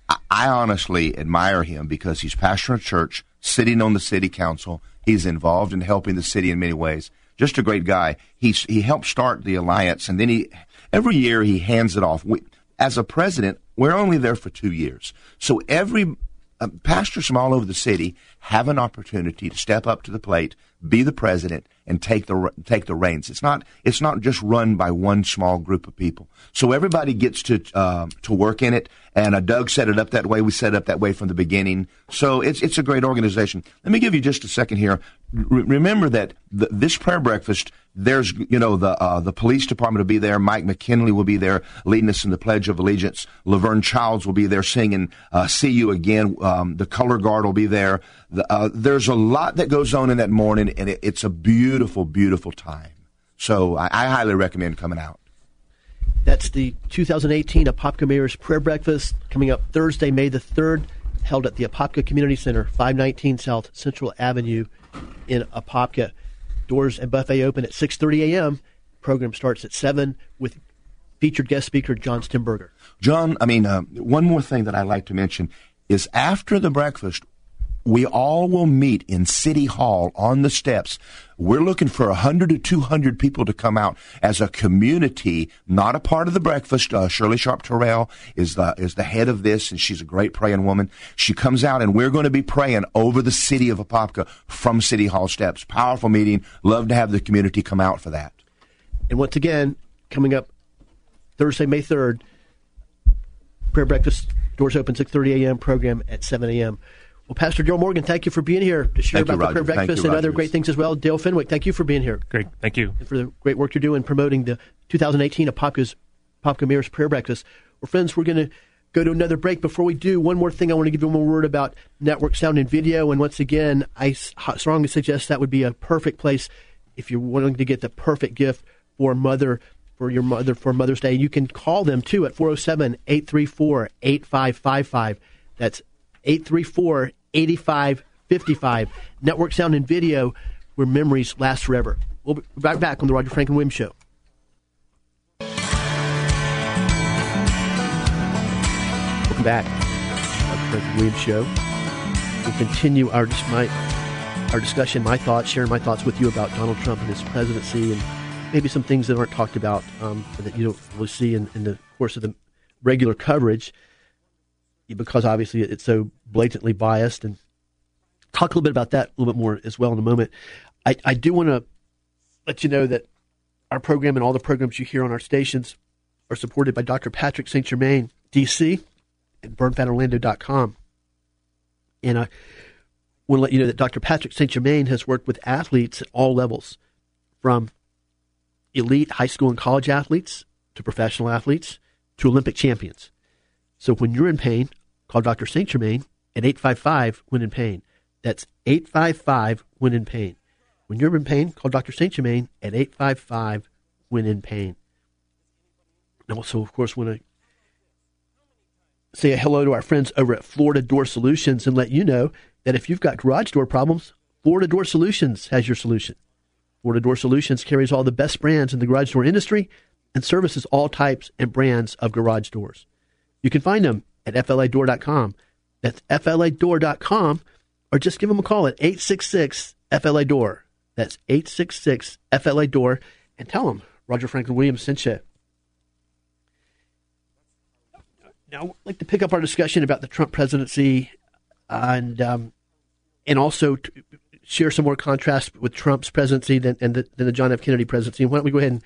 [SPEAKER 3] I, honestly admire him because he's pastor of church, sitting on the city council. He's involved in helping the city in many ways. Just a great guy. He's, he helped start the alliance, and then he every year he hands it off. We, as a president, we're only there for two years, so every uh, pastors from all over the city have an opportunity to step up to the plate, be the president, and take the take the reins. It's not it's not just run by one small group of people. So everybody gets to uh, to work in it. And uh, Doug set it up that way. We set it up that way from the beginning. So it's it's a great organization. Let me give you just a second here. Remember that the, this prayer breakfast. There's you know the uh, the police department will be there. Mike McKinley will be there leading us in the Pledge of Allegiance. Laverne Childs will be there singing uh, "See You Again." Um, the color guard will be there. The, uh, there's a lot that goes on in that morning, and it, it's a beautiful, beautiful time. So I, I highly recommend coming out.
[SPEAKER 1] That's the 2018 Apopka Mayor's Prayer Breakfast coming up Thursday, May the 3rd, held at the Apopka Community Center, 519 South Central Avenue in Apopka. Doors and buffet open at 6:30 a.m. Program starts at 7 with featured guest speaker John Stemberger.
[SPEAKER 3] John, I mean, uh, one more thing that I'd like to mention is after the breakfast, we all will meet in City Hall on the steps. We're looking for 100 to 200 people to come out as a community, not a part of the breakfast. Uh, Shirley Sharp Terrell is the, is the head of this, and she's a great praying woman. She comes out, and we're going to be praying over the city of Apopka from City Hall steps. Powerful meeting. Love to have the community come out for that.
[SPEAKER 1] And once again, coming up Thursday, May 3rd, prayer breakfast, doors open 6.30 a.m., program at 7 a.m. Well, Pastor Joe Morgan, thank you for being here to share
[SPEAKER 3] thank
[SPEAKER 1] about
[SPEAKER 3] you,
[SPEAKER 1] the prayer breakfast
[SPEAKER 3] you,
[SPEAKER 1] and other great things as well. Dale Fenwick, thank you for being here.
[SPEAKER 4] Great, thank you.
[SPEAKER 1] And for the great work you're doing promoting the 2018 Apopka's Apopka Mayor's Prayer Breakfast. Well, friends, we're going to go to another break. Before we do, one more thing I want to give you one more word about network sound and video. And once again, I strongly suggest that would be a perfect place if you're wanting to get the perfect gift for mother for your mother for Mother's Day. You can call them too at 407 834 8555. That's 834 8555. Network Sound and Video, where memories last forever. We'll be right back on the Roger Franklin Williams Show. Welcome back. Roger Franklin Show. We'll continue our my our discussion, my thoughts, sharing my thoughts with you about Donald Trump and his presidency, and maybe some things that aren't talked about um, that you don't really see in, in the course of the regular coverage because obviously it's so blatantly biased. And talk a little bit about that a little bit more as well in a moment. I, I do want to let you know that our program and all the programs you hear on our stations are supported by Dr. Patrick St. Germain, D.C., and burnfatorlando.com. And I want to let you know that Dr. Patrick St. Germain has worked with athletes at all levels, from elite high school and college athletes to professional athletes to Olympic champions. So when you're in pain, call Dr. St. Germain at 855 when in pain. That's 855 when in pain. When you're in pain, call Dr. St. Germain at 855 when in pain. And also, of course, want to say hello to our friends over at Florida Door Solutions and let you know that if you've got garage door problems, Florida Door Solutions has your solution. Florida Door Solutions carries all the best brands in the garage door industry and services all types and brands of garage doors. You can find them at fladoor.com. That's fladoor.com, or just give them a call at 866 FLA Door. That's 866 FLA Door, and tell them Roger Franklin Williams sent you. Now, I'd like to pick up our discussion about the Trump presidency and um, and also share some more contrast with Trump's presidency than, than, the, than the John F. Kennedy presidency. Why don't we go ahead and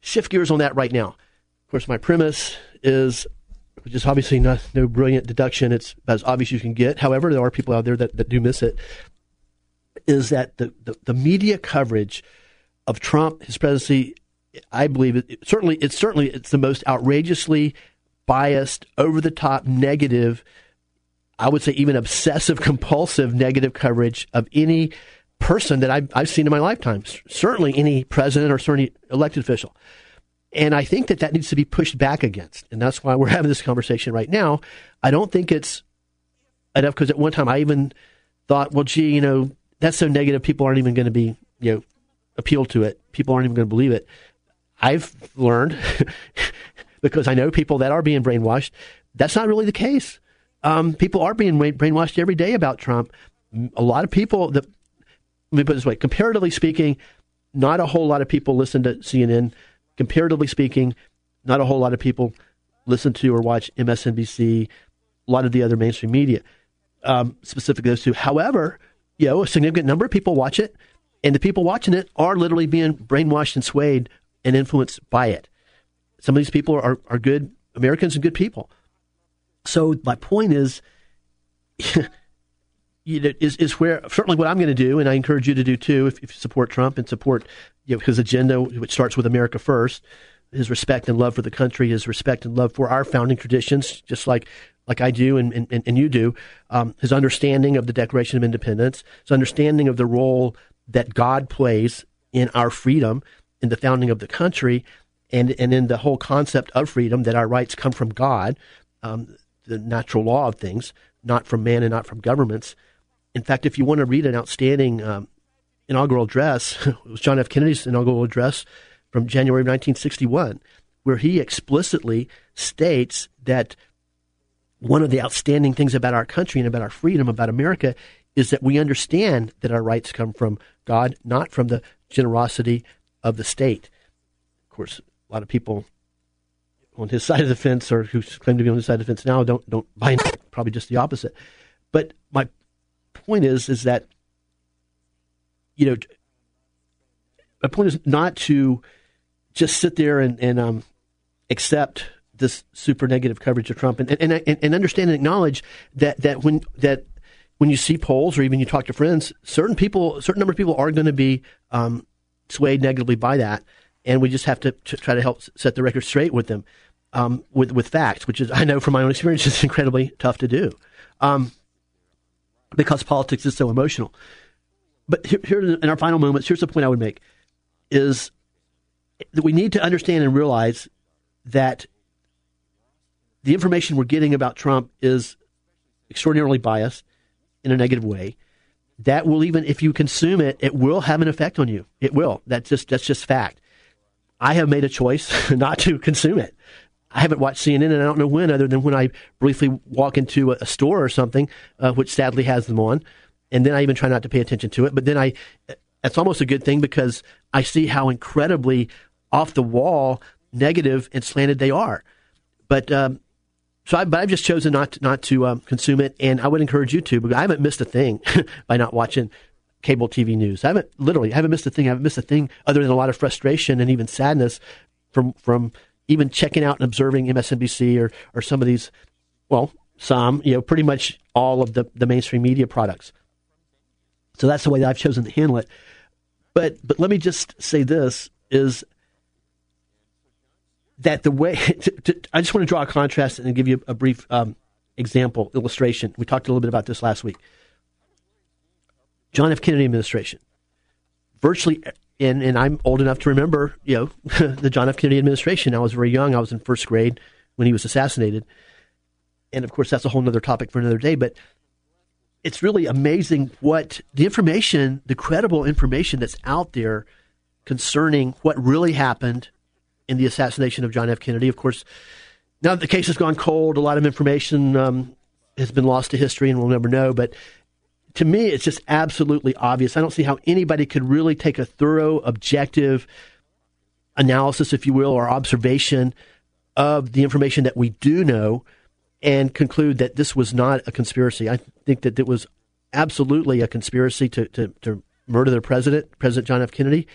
[SPEAKER 1] shift gears on that right now? Of course, my premise is, which is obviously not no brilliant deduction. It's as obvious you can get. However, there are people out there that, that do miss it. Is that the, the, the media coverage of Trump, his presidency, I believe it, it, certainly it's certainly it's the most outrageously biased, over the top, negative I would say even obsessive (laughs) compulsive negative coverage of any person that I've, I've seen in my lifetime, certainly any president or certainly elected official. And I think that that needs to be pushed back against. And that's why we're (laughs) having this conversation right now. I don't think it's enough because at one time I even thought, well, gee, you know, that's so negative, people aren't even going to be, you know, appeal to it. People aren't even going to believe it. I've learned (laughs) because I know people that are being brainwashed. That's not really the case um, people are being brainwashed every day about Trump. A lot of people that let me put it this way: comparatively speaking, not a whole lot of people listen to CNN. Comparatively speaking, not a whole lot of people listen to or watch MSNBC. A lot of the other mainstream media, um, specifically those two. However, you know, a significant number of people watch it, and the people watching it are literally being brainwashed and swayed and influenced by it. Some of these people are, are good Americans and good people. So my point is, (laughs) you know, is is where certainly what I'm going to do, and I encourage you to do too, if, if you support Trump and support you know, his agenda, which starts with America first, his respect and love for the country, his respect and love for our founding traditions, just like like I do and, and, and you do, um, his understanding of the Declaration of Independence, his understanding of the role that God plays in our freedom, in the founding of the country, and and in the whole concept of freedom that our rights come from God. Um, the natural law of things, not from man and not from governments. In fact, if you want to read an outstanding um, inaugural address, (laughs) it was John F. Kennedy's inaugural address from January of 1961, where he explicitly states that one of the outstanding things about our country and about our freedom, about America, is that we understand that our rights come from God, not from the generosity of the state. Of course, a lot of people on his (laughs) side of the fence or who claim to be on his side of the fence now don't don't buy into it. Probably just the opposite. But my point is is that you know my point is not to just sit there and, and um, accept this super negative coverage of Trump and, and, and, and understand and acknowledge that, that when that when you see polls or even you talk to friends, certain people, certain number of people are going to be um, swayed negatively by that and we just have to, try to help set the record straight with them um, with with facts, which is I know from my own experience (laughs) is incredibly tough to do um, because politics is so emotional. But here, here, in our final moments, here's the point I would make: is that we need to understand and realize that the information we're getting about Trump is extraordinarily biased in a negative way. That will even if you consume it, it will have an effect on you. It will. That's just that's just fact. I have made a choice (laughs) not to consume it. I haven't watched CNN and I don't know when, other than when I briefly walk into a, store or something, uh, which sadly has them on. And then I even try not to pay attention to it. But then I, that's almost a good thing because I see how incredibly off the wall, negative, and slanted they are. But, um, so I, but I've just chosen not to, not to um, consume it, and I would encourage you to. Because I haven't missed a thing (laughs) by not watching cable TV news. I haven't literally I haven't missed a thing. I haven't missed a thing other than a lot of frustration and even sadness from from even checking out and observing MSNBC or or some of these, well, some you know pretty much all of the the mainstream media products. So that's the way that I've chosen to handle it. But but let me just say this is that the way (laughs) to, to, I just want to draw a contrast and give you a brief um, example illustration. We talked a little bit about this last week. John F. Kennedy administration. Virtually, and, and I'm old enough to remember, you know, (laughs) the John F. Kennedy administration. I was very young. I was in first grade when he was assassinated. And of course, that's a whole other topic for another day. But it's really amazing what the information, the credible information that's out there concerning what really happened in the assassination of John F. Kennedy. Of course, now that the case has gone cold, a lot of information um, has been lost to history and we'll never know. But to me, it's just absolutely obvious. I don't see how anybody could really take a thorough, objective analysis, if you will, or observation of the information that we do know and conclude that this was not a conspiracy. I think that it was absolutely a conspiracy to, to, to murder the president, President John F. Kennedy.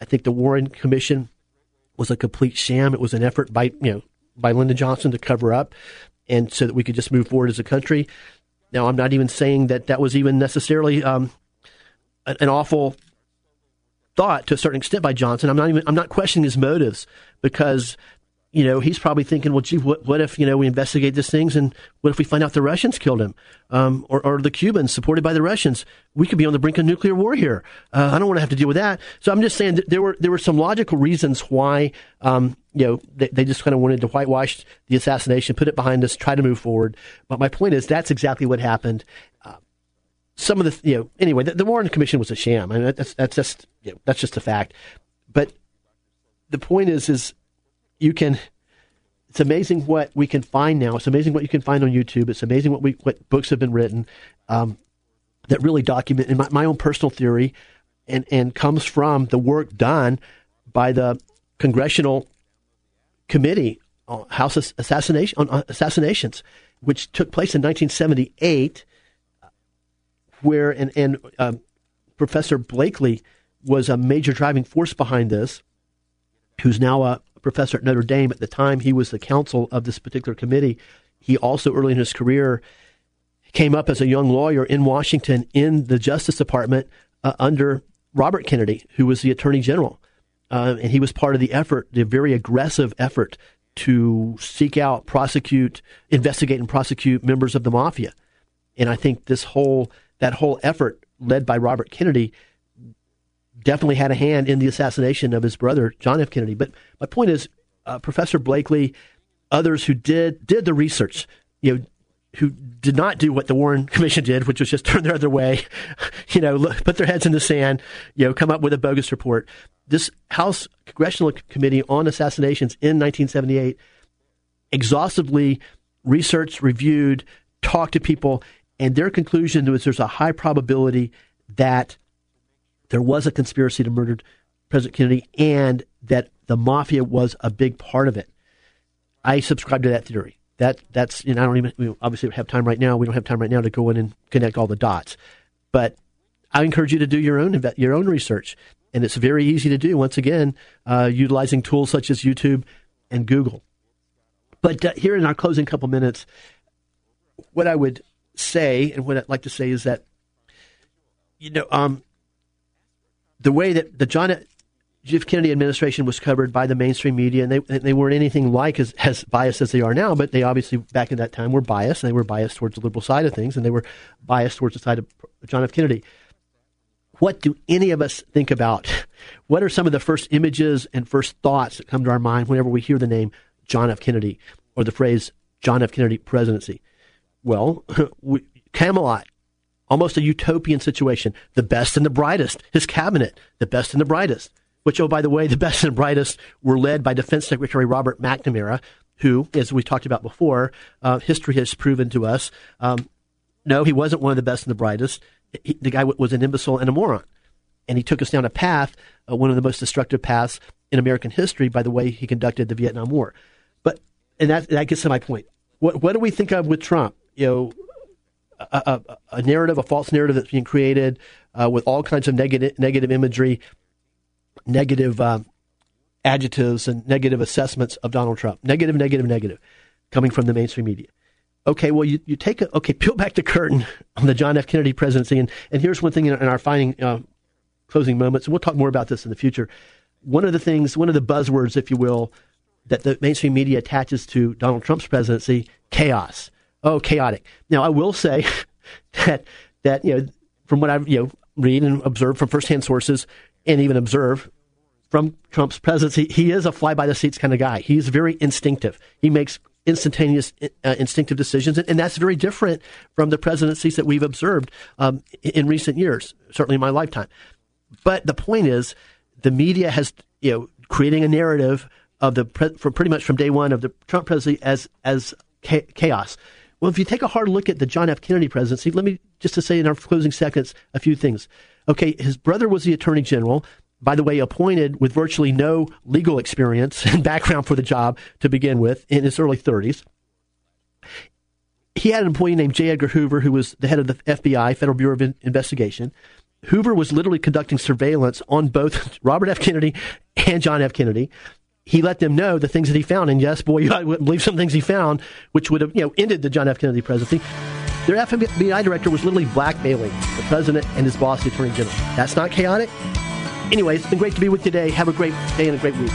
[SPEAKER 1] I think the Warren Commission was a complete sham. It was an effort by you know by Lyndon Johnson to cover up, and so that we could just move forward as a country. Now, I'm not even saying that that was even necessarily um, an awful thought to a certain extent by Johnson. I'm not even I'm not questioning his motives because you know, he's probably thinking, well, gee, what, what if, you know, we investigate these things and what if we find out the Russians killed him um, or, or, the Cubans supported by the Russians? We could be on the brink of nuclear war here. Uh, I don't want to have to deal with that. So I'm just saying there were there were some logical reasons why, um, you know, they, they just kind of wanted to whitewash the assassination, put it behind us, try to move forward. But my point is that's exactly what happened. Uh, some of the, you know, anyway, the, the Warren Commission was a sham. I mean, that's, that's just, you know, that's just a fact. But the point is, is you can it's amazing what we can find now. It's amazing what you can find on YouTube. It's amazing what we what books have been written um, that really document in my, my own personal theory and and comes from the work done by the congressional committee on House assassination on assassinations, which took place in 1978, where and and um, Professor Blakely was a major driving force behind this, who's now a professor at Notre Dame. At the time, he was the counsel of this particular committee. He also, early in his career, came up as a young lawyer in Washington in the Justice Department uh, under Robert Kennedy, who was the Attorney General. Uh, and he was part of the effort, the very aggressive effort to seek out, prosecute, investigate, and prosecute members of the mafia. And I think this whole that whole effort, led by Robert Kennedy, definitely had a hand in the assassination of his brother, John F. Kennedy. But my point is, uh, Professor Blakely, others who did did the research, you know, who did not do what the Warren (laughs) Commission did, which was just turn the other way, (laughs) you know, look, put their heads in the sand, you know, come up with a bogus report. This House Congressional Committee on Assassinations in 1978 exhaustively researched, reviewed, talked to people, and their conclusion was there's a high probability that there was a conspiracy to murder President Kennedy and that the mafia was a big part of it. I subscribe to that theory. That that's and I don't even we obviously have time right now. We don't have time right now to go in and connect all the dots, but I encourage you to do your own your own research, and it's very easy to do. Once again, uh, utilizing tools such as YouTube and Google. But uh, here in our closing couple minutes, what I would say and what I'd like to say is that you know um, the way that the John F. Kennedy administration was covered by the mainstream media, and they they weren't anything like as, as biased as they are now, but they obviously back in that time were biased, and they were biased towards the liberal side of things, and they were biased towards the side of John F. Kennedy. What do any of us think about? What are some of the first images and first thoughts that come to our mind whenever we hear the name John F. Kennedy or the phrase John F. Kennedy presidency? Well, (laughs) we, Camelot almost a utopian situation. The best and the brightest, his cabinet, the best and the brightest, which, oh, by the way, the (laughs) best and brightest were led by Defense Secretary Robert McNamara, who, as we talked about before, uh, history has proven to us, um, no, he wasn't one of the best and the brightest. He, the guy was an imbecile and a moron. And he took us down a path, uh, one of the most destructive paths in American history by the way he conducted the Vietnam War. But, and that, that gets to my point. What, what do we think of with Trump? You know, a, a, narrative, a false narrative that's being created uh, with all kinds of negative negative imagery, negative uh, adjectives, and negative assessments of Donald Trump. Negative, negative, negative, coming from the mainstream media. Okay, well, you, you take a, okay, peel back the curtain on the John F. Kennedy presidency, and, and here's one thing in, in our finding uh, closing moments, and we'll talk more about this in the future. One of the things, one of the buzzwords, if you will, that the mainstream media attaches to Donald Trump's presidency, chaos oh, chaotic. Now, I will say (laughs) that that you know from what I you know read and observe from firsthand sources, and even observe from Trump's presidency, he is a fly by the seats kind of guy. He's very instinctive. He makes instantaneous, uh, instinctive decisions, and, and, that's very different from the presidencies that we've observed um, in recent years, certainly in my lifetime. But the point is, the media has you know creating a narrative of the pre- from pretty much from day one of the Trump presidency as as chaos Well, if you take a hard look at the John F. Kennedy presidency, let me just to say in our closing seconds a few things. Okay, his brother was the attorney general. By the way, appointed with virtually no legal experience and background for the job to begin with in his early 30s. He had an employee named J. Edgar Hoover, who was the head of the FBI, Federal Bureau of Investigation. Hoover was literally conducting surveillance on both (laughs) Robert F. Kennedy and John F. Kennedy he let them know the things that he found. And yes, boy, (laughs) I wouldn't believe some things he found, which would have you know ended the John F. Kennedy presidency. Their FBI director was literally blackmailing the president and his boss, the attorney general. That's not chaotic. Anyway, it's been great to be with you today. Have a great day and a great week.